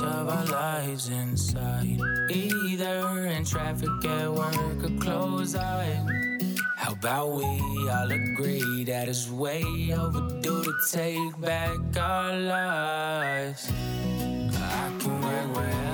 of our lives inside. Either in traffic at work or close eyes. How about we all agree that it's way overdue to take back our lives? I can work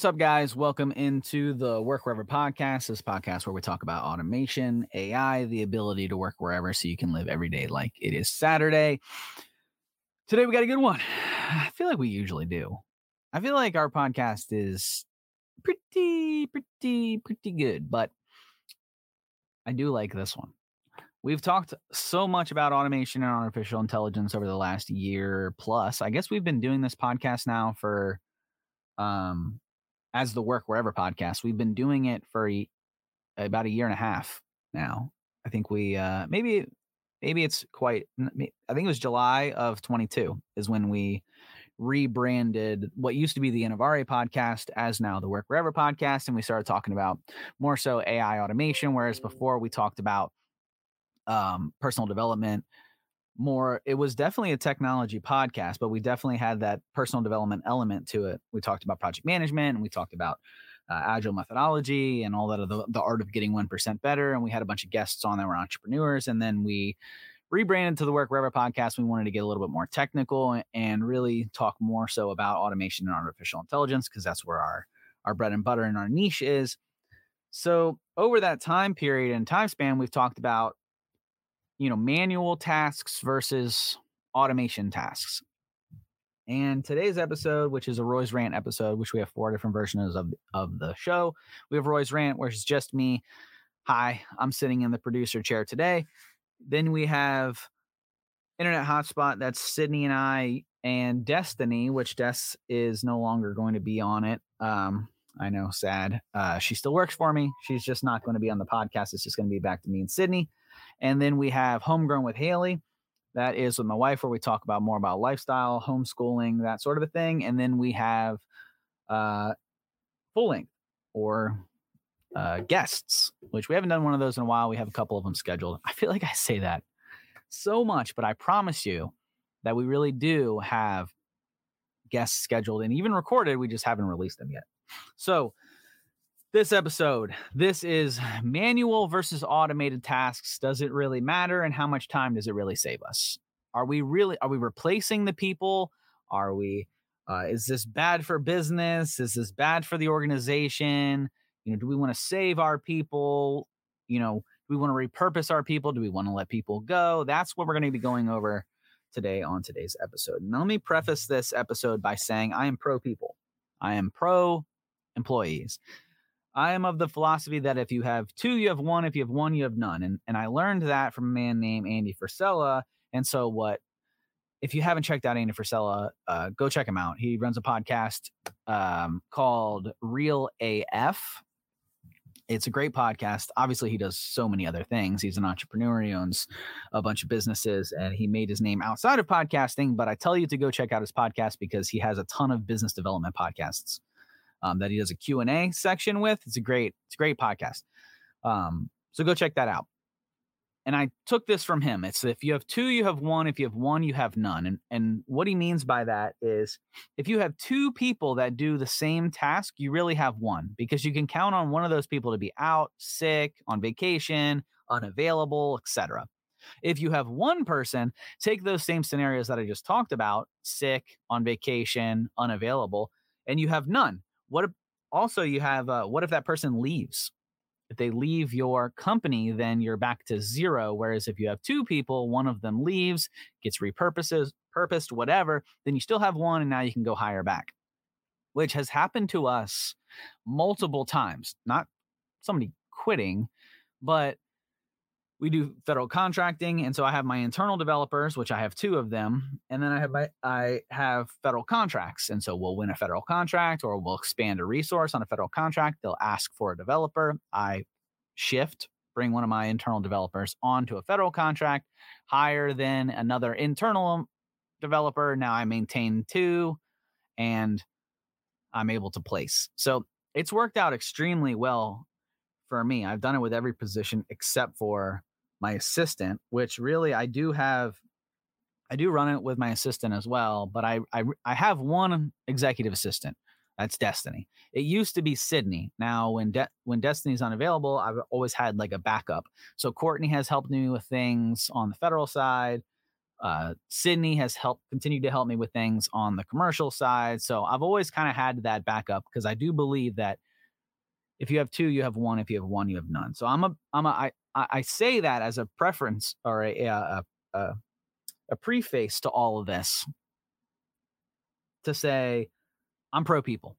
What's up, guys? Welcome into the Work Wherever podcast. This podcast where we talk about automation, AI, the ability to work wherever so you can live every day like it is Saturday. Today, we got a good one. I feel like we usually do. I feel like our podcast is pretty, pretty, pretty good, but I do like this one. We've talked so much about automation and artificial intelligence over the last year plus. I guess we've been doing this podcast now for um as the work wherever podcast. We've been doing it for a, about a year and a half now. I think we uh maybe maybe it's quite I think it was July of 22 is when we rebranded what used to be the Innovari podcast as now the Work Wherever podcast and we started talking about more so AI automation whereas before we talked about um personal development more it was definitely a technology podcast but we definitely had that personal development element to it. We talked about project management and we talked about uh, agile methodology and all that the, the art of getting 1% better and we had a bunch of guests on that were entrepreneurs and then we rebranded to the work wherever podcast. We wanted to get a little bit more technical and, really talk more so about automation and artificial intelligence because that's where our our bread and butter and our niche is. So over that time period and time span we've talked about you know manual tasks versus automation tasks. And today's episode which is a roy's rant episode which we have four different versions of of the show. We have roy's rant where it's just me. Hi i'm sitting in the producer chair today. Then we have internet hotspot that's sydney and i and destiny which des is no longer going to be on it. Um i know sad. Uh she still works for me. She's just not going to be on the podcast. It's just going to be back to me and sydney and then we have Homegrown with Halie. That is with my wife, where we talk about more about lifestyle, homeschooling, that sort of a thing. And then we have uh, full length or uh, guests, which we haven't done one of those in a while. We have a couple of them scheduled. I feel like I say that so much, but I promise you that we really do have guests scheduled and even recorded. We just haven't released them yet. So, this episode, this is manual versus automated tasks. Does it really matter? And how much time does it really save us? Are we really, are we replacing the people? Are we, uh, is this bad for business? Is this bad for the organization? You know, do we want to save our people? You know, do we want to repurpose our people? Do we want to let people go? That's what we're going to be going over today on today's episode. Now, let me preface this episode by saying I am pro people. I am pro employees. I am of the philosophy that if you have two, you have one. If you have one, you have none. And and I learned that from a man named Andy Frisella. And so what if you haven't checked out Andy Frisella, uh, go check him out. He runs a podcast um, called Real AF. It's a great podcast. Obviously, he does so many other things. He's an entrepreneur. He owns a bunch of businesses, and he made his name outside of podcasting. But I tell you to go check out his podcast because he has a ton of business development podcasts um, that he does a Q&A section with. It's a great, it's a great podcast. Um, so go check that out. And I took this from him. It's if you have two, you have one. If you have one, you have none. And and what he means by that is if you have two people that do the same task, you really have one because you can count on one of those people to be out, sick, on vacation, unavailable, etc. If you have one person, take those same scenarios that I just talked about, sick, on vacation, unavailable, and you have none what if also you have uh, what if that person leaves? If they leave your company then you're back to zero whereas if you have two people one of them leaves gets repurposes purposed whatever then you still have one and now you can go hire back. Which has happened to us multiple times not somebody quitting but we do federal contracting and so i have my internal developers which i have two of them and then i have my i have federal contracts and so we'll win a federal contract or we'll expand a resource on a federal contract. They'll ask for a developer. I shift bring one of my internal developers onto a federal contract higher than another internal developer. Now i maintain two and i'm able to place. So it's worked out extremely well for me. I've done it with every position except for my assistant, which really I do have. I do run it with my assistant as well, but I I, I have one executive assistant. That's Destiny. It used to be Sydney. Now, when De- when Destiny's unavailable, I've always had like a backup. So Courtney has helped me with things on the federal side. Uh, Sydney has helped continued to help me with things on the commercial side. So I've always kind of had that backup because I do believe that if you have two, you have one. If you have one, you have none. So I'm a I'm a I I say that as a preference or a a, a, a preface to all of this to say I'm pro people.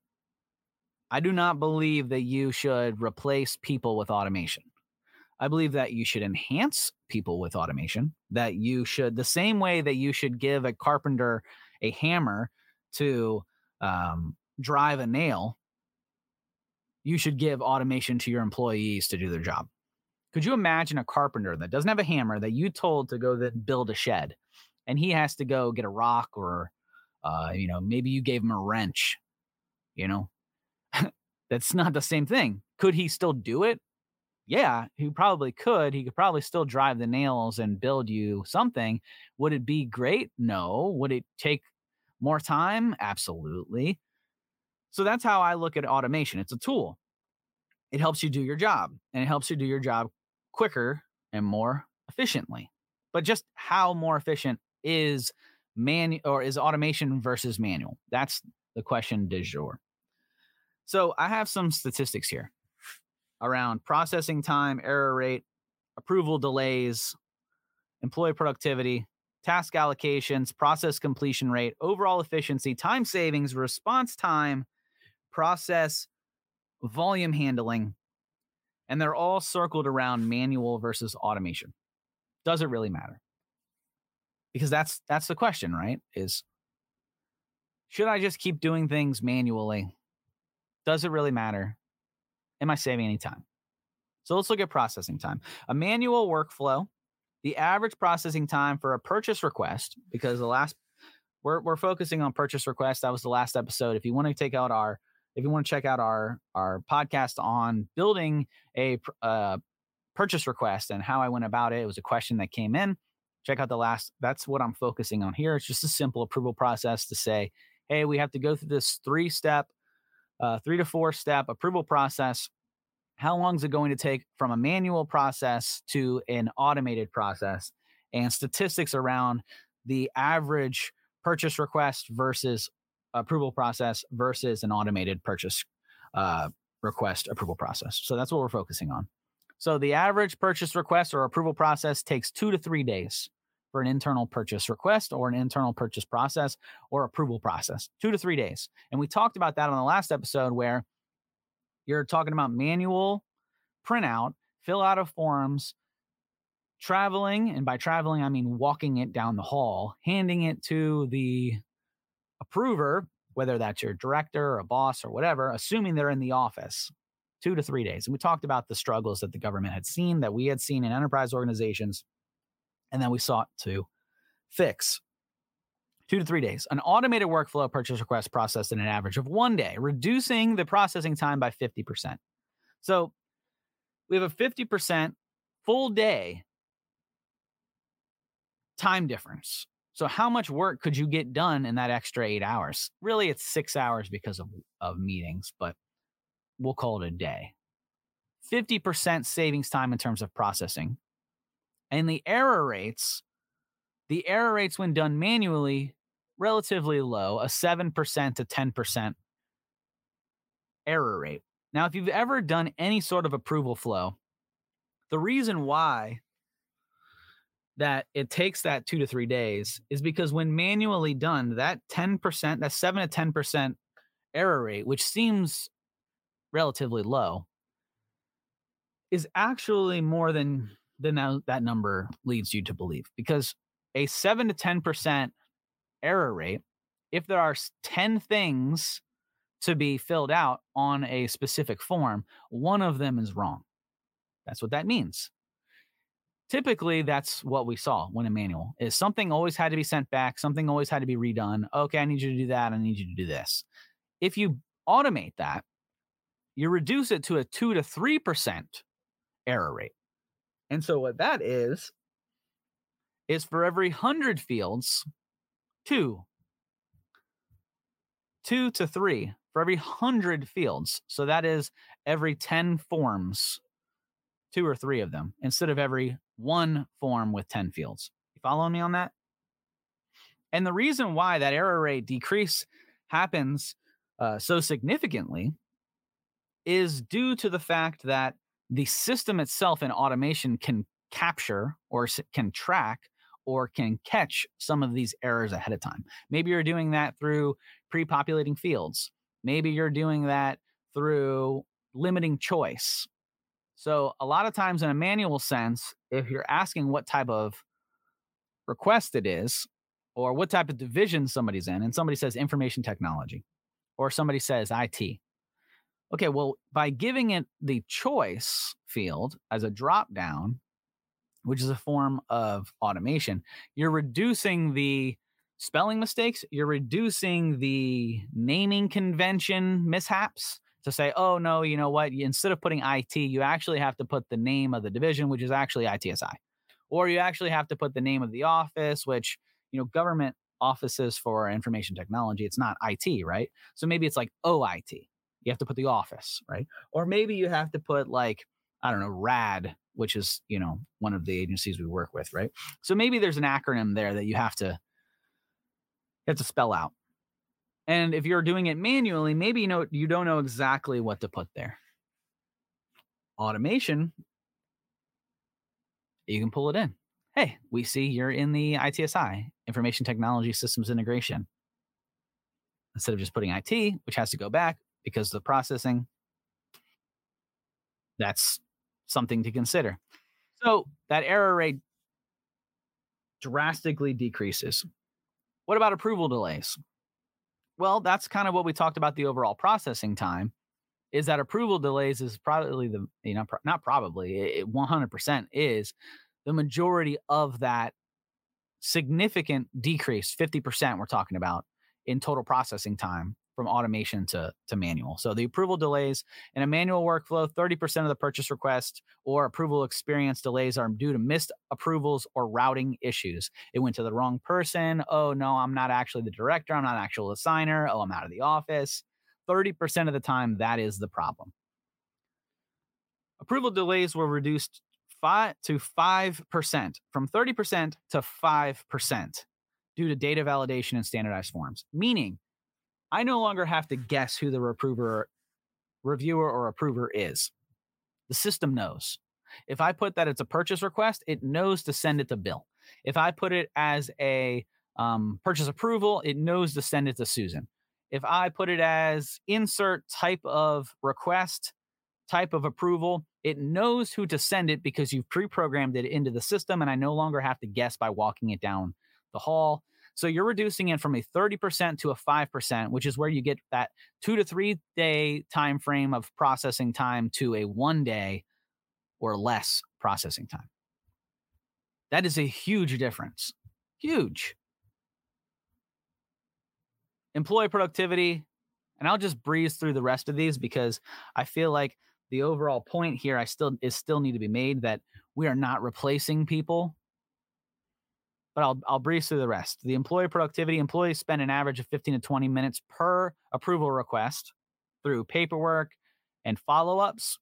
I do not believe that you should replace people with automation. I believe that you should enhance people with automation, that you should, the same way that you should give a carpenter a hammer to um, drive a nail, you should give automation to your employees to do their job. Could you imagine a carpenter that doesn't have a hammer that you told to go then build a shed and he has to go get a rock or, uh, you know, maybe you gave him a wrench, you know, that's not the same thing. Could he still do it? Yeah, he probably could. He could probably still drive the nails and build you something. Would it be great? No. Would it take more time? Absolutely. So that's how I look at automation. It's a tool. It helps you do your job and it helps you do your job quicker and more efficiently. But just how more efficient is man or is automation versus manual? That's the question du jour. So I have some statistics here around processing time, error rate, approval delays, employee productivity, task allocations, process completion rate, overall efficiency, time savings, response time, process volume handling, and they're all circled around manual versus automation. Does it really matter? Because that's that's the question, right? Is should I just keep doing things manually? Does it really matter? Am I saving any time? So let's look at processing time. A manual workflow, the average processing time for a purchase request, because the last we're we're focusing on purchase request. That was the last episode. If you want to take out our if you want to check out our our podcast on building a uh, purchase request and how I went about it, it was a question that came in. Check out the last. That's what I'm focusing on here. It's just a simple approval process to say, hey, we have to go through this three step, uh, three to four step approval process. How long is it going to take from a manual process to an automated process? And statistics around the average purchase request versus approval process versus an automated purchase uh, request approval process. So that's what we're focusing on. So the average purchase request or approval process takes two to three days for an internal purchase request or an internal purchase process or approval process, two to three days. And we talked about that on the last episode where you're talking about manual printout, fill out of forms, traveling, and by traveling, I mean walking it down the hall, handing it to the approver, whether that's your director or a boss or whatever, assuming they're in the office two to three days. And we talked about the struggles that the government had seen, that we had seen in enterprise organizations, and then we sought to fix. Two to three days. An automated workflow purchase request processed in an average of one day, reducing the processing time by 50%. So we have a 50% full day time difference so how much work could you get done in that extra eight hours? Really, it's six hours because of, of meetings, but we'll call it a day. 50% savings time in terms of processing. And the error rates, the error rates when done manually, relatively low, a 7% to 10% error rate. Now, if you've ever done any sort of approval flow, the reason why that it takes that two to three days is because when manually done, that 10%, that seven to 10% error rate, which seems relatively low, is actually more than than that, that number leads you to believe because a 7 to 10% error rate if there are 10 things to be filled out on a specific form one of them is wrong. That's what that means typically that's what we saw when a manual is something always had to be sent back something always had to be redone. Okay i need you to do that i need you to do this. If you automate that you reduce it to a 2 to 3% error rate. And so what that is is for every 100 fields, 2 2 to 3 for every 100 fields. So that is every 10 forms, 2 or 3 of them instead of every one form with 10 fields. You following me on that? And the reason why that error rate decrease happens uh, so significantly is due to the fact that the system itself in automation can capture or can track or can catch some of these errors ahead of time. Maybe you're doing that through pre populating fields. Maybe you're doing that through limiting choice. So, a lot of times in a manual sense, if you're asking what type of request it is or what type of division somebody's in, and somebody says information technology or somebody says IT, Okay, well, by giving it the choice field as a drop down, which is a form of automation, you're reducing the spelling mistakes, you're reducing the naming convention mishaps to say, oh, no, you know what? Instead of putting IT, you actually have to put the name of the division, which is actually ITSI. Or you actually have to put the name of the office, which, you know, government offices for information technology, it's not IT, right? So maybe it's like OIT you have to put the office, right? Or maybe you have to put like, I don't know, RAD, which is, you know, one of the agencies we work with, right? So maybe there's an acronym there that you have to you have to spell out. And if you're doing it manually, maybe you know you don't know exactly what to put there. Automation, you can pull it in. Hey, we see you're in the ITSI, Information Technology Systems Integration. Instead of just putting IT, which has to go back, because the processing that's something to consider so that error rate drastically decreases what about approval delays well that's kind of what we talked about the overall processing time is that approval delays is probably the you know not probably it 100% is the majority of that significant decrease 50% we're talking about in total processing time from automation to, to manual. So the approval delays in a manual workflow, 30% of the purchase request or approval experience delays are due to missed approvals or routing issues. It went to the wrong person. Oh, no, I'm not actually the director. I'm not an actual assigner. Oh, I'm out of the office. 30% of the time, that is the problem. Approval delays were reduced five to 5% from 30% to 5% due to data validation and standardized forms, meaning I no longer have to guess who the approver, reviewer or approver is. The system knows. If I put that it's a purchase request, it knows to send it to Bill. If I put it as a um, purchase approval, it knows to send it to Susan. If I put it as insert type of request, type of approval, it knows who to send it because you've pre programmed it into the system. And I no longer have to guess by walking it down the hall. So you're reducing it from a 30% to a 5%, which is where you get that two to three day time frame of processing time to a one day or less processing time. That is a huge difference. Huge. Employee productivity, and I'll just breeze through the rest of these because I feel like the overall point here I still is still need to be made that we are not replacing people but I'll I'll breeze through the rest. The employee productivity employees spend an average of 15 to 20 minutes per approval request through paperwork and follow-ups.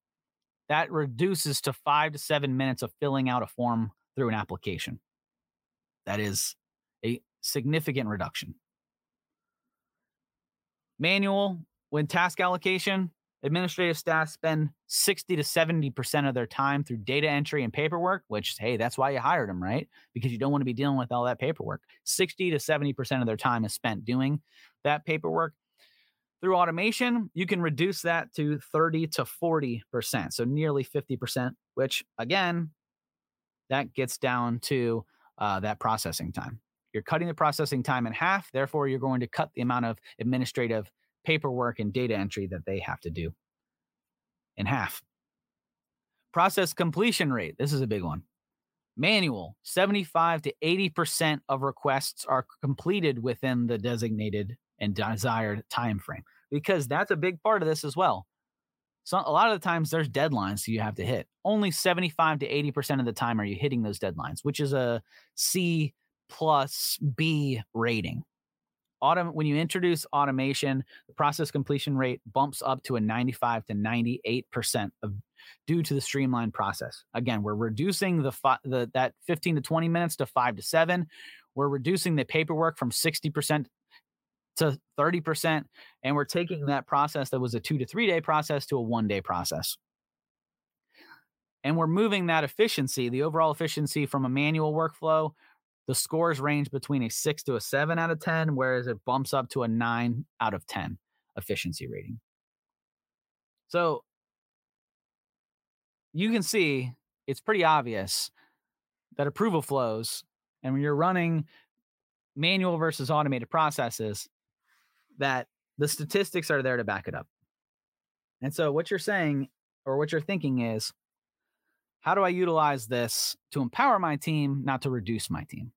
That reduces to 5 to 7 minutes of filling out a form through an application. That is a significant reduction. Manual when task allocation Administrative staff spend 60 to 70% of their time through data entry and paperwork, which, hey, that's why you hired them, right? Because you don't want to be dealing with all that paperwork. 60 to 70% of their time is spent doing that paperwork. Through automation, you can reduce that to 30 to 40%, so nearly 50%, which again, that gets down to uh, that processing time. You're cutting the processing time in half. Therefore, you're going to cut the amount of administrative paperwork and data entry that they have to do in half. Process completion rate. This is a big one. Manual 75 to 80% of requests are completed within the designated and desired time frame because that's a big part of this as well. So a lot of the times there's deadlines you have to hit. Only 75 to 80% of the time are you hitting those deadlines, which is a C plus B rating. Autom- when you introduce automation, the process completion rate bumps up to a 95 to 98% of due to the streamlined process. Again, we're reducing the, fi- the that 15 to 20 minutes to 5 to 7. We're reducing the paperwork from 60% to 30%. And we're taking that process that was a two to three day process to a one day process. And we're moving that efficiency, the overall efficiency from a manual workflow. The scores range between a six to a seven out of 10, whereas it bumps up to a nine out of 10 efficiency rating. So you can see it's pretty obvious that approval flows and when you're running manual versus automated processes that the statistics are there to back it up. And so what you're saying or what you're thinking is how do I utilize this to empower my team, not to reduce my team?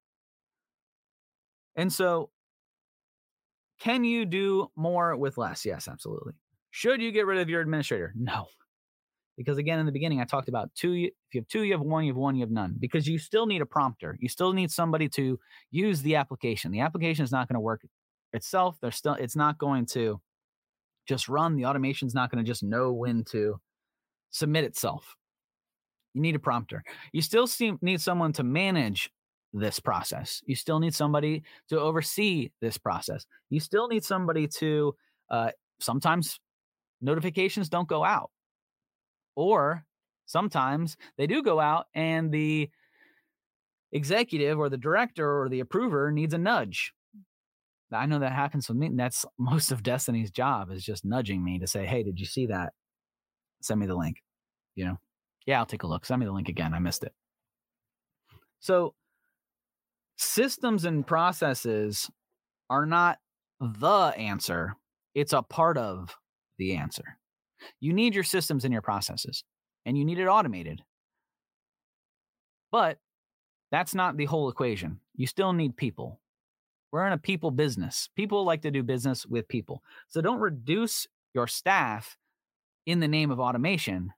And so can you do more with less? Yes, absolutely. Should you get rid of your administrator? No. Because again, in the beginning, I talked about two. If you have two, you have one, you have one, you have none. Because you still need a prompter. You still need somebody to use the application. The application is not going to work itself. They're still, it's not going to just run. The automation is not going to just know when to submit itself. You need a prompter. You still see, need someone to manage this process. You still need somebody to oversee this process. You still need somebody to, uh, sometimes notifications don't go out. Or sometimes they do go out and the executive or the director or the approver needs a nudge. I know that happens with me. And that's most of Destiny's job is just nudging me to say, Hey, did you see that? Send me the link. You know, yeah, I'll take a look. Send me the link again. I missed it. So systems and processes are not the answer. It's a part of the answer. You need your systems and your processes, and you need it automated. But that's not the whole equation. You still need people. We're in a people business. People like to do business with people. So don't reduce your staff in the name of automation.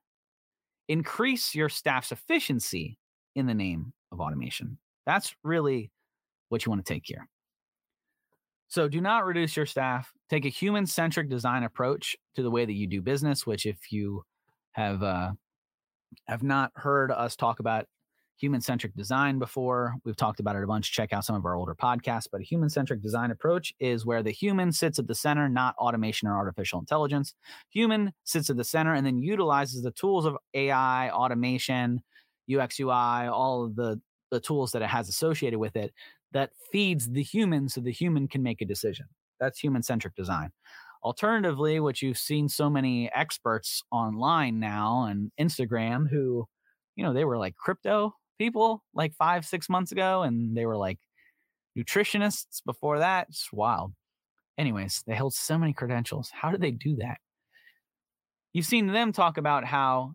Increase your staff's efficiency in the name of automation. That's really what you want to take here. So do not reduce your staff. Take a human centric design approach to the way that you do business, which, if you have uh, have not heard us talk about human centric design before. We've talked about it a bunch. Check out some of our older podcasts. But a human centric design approach is where the human sits at the center, not automation or artificial intelligence. Human sits at the center and then utilizes the tools of AI, automation, UX, UI, all of the, the tools that it has associated with it that feeds the human so the human can make a decision. That's human centric design. Alternatively, what you've seen so many experts online now and Instagram who, you know, they were like crypto people like five, six months ago, and they were like nutritionists before that. It's wild. Anyways, they held so many credentials. How did they do that? You've seen them talk about how,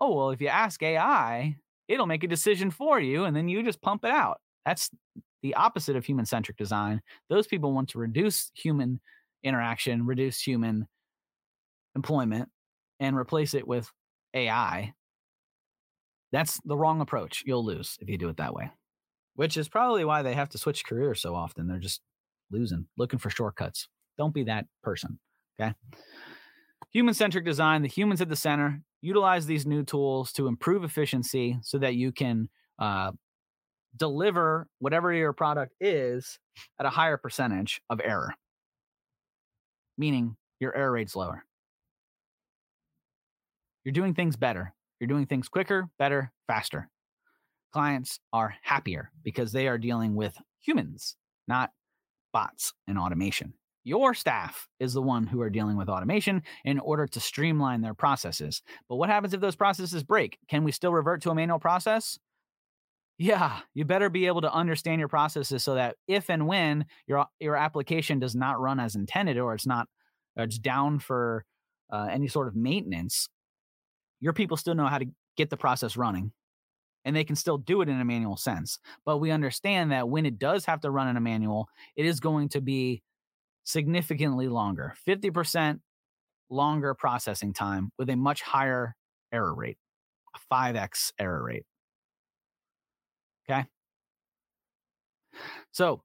oh, well, if you ask AI, it'll make a decision for you, and then you just pump it out. That's the opposite of human centric design. Those people want to reduce human interaction, reduce human employment, and replace it with AI. That's the wrong approach. You'll lose if you do it that way, which is probably why they have to switch careers so often. They're just losing, looking for shortcuts. Don't be that person. Okay. Human centric design, the humans at the center, utilize these new tools to improve efficiency so that you can uh, deliver whatever your product is at a higher percentage of error, meaning your error rate's lower. You're doing things better. You're doing things quicker, better, faster. Clients are happier because they are dealing with humans, not bots and automation. Your staff is the one who are dealing with automation in order to streamline their processes. But what happens if those processes break? Can we still revert to a manual process? Yeah, you better be able to understand your processes so that if and when your your application does not run as intended or it's not it's down for uh, any sort of maintenance, your people still know how to get the process running and they can still do it in a manual sense. But we understand that when it does have to run in a manual, it is going to be significantly longer 50% longer processing time with a much higher error rate, a 5x error rate. Okay. So,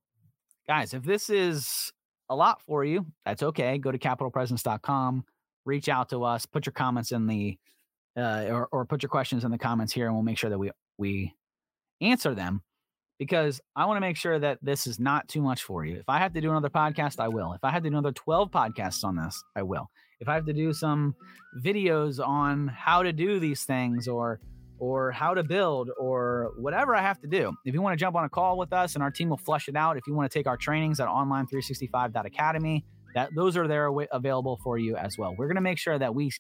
guys, if this is a lot for you, that's okay. Go to capitalpresence.com, reach out to us, put your comments in the uh, or, or put your questions in the comments here, and we'll make sure that we we answer them because I want to make sure that this is not too much for you. If I have to do another podcast, I will. If I have to do another 12 podcasts on this, I will. If I have to do some videos on how to do these things or or how to build or whatever I have to do. If you want to jump on a call with us and our team will flush it out, if you want to take our trainings at online365.academy, that those are there available for you as well. We're going to make sure that we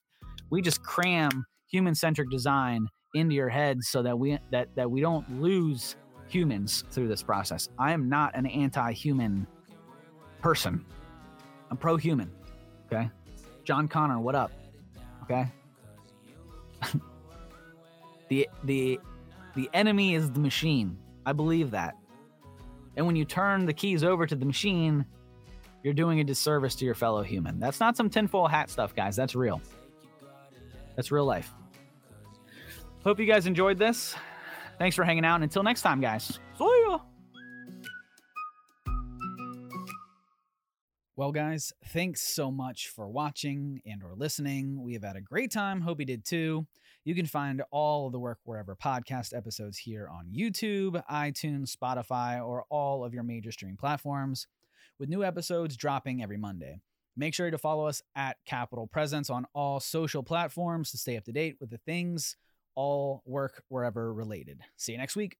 we just cram human-centric design into your head so that we that that we don't lose humans through this process. I am not an anti-human person. I'm pro-human. Okay? John Connor, what up? Okay? the the the enemy is the machine. I believe that. And when you turn the keys over to the machine, you're doing a disservice to your fellow human. That's not some tinfoil hat stuff, guys. That's real. That's real life. Hope you guys enjoyed this. Thanks for hanging out. And until next time, guys. See ya. Well, guys, thanks so much for watching and or listening. We have had a great time. Hope you did too. You can find all of the Work Wherever podcast episodes here on YouTube, iTunes, Spotify, or all of your major streaming platforms, with new episodes dropping every Monday. Make sure to follow us at Capital Presence on all social platforms to stay up to date with the things all work wherever related. See you next week.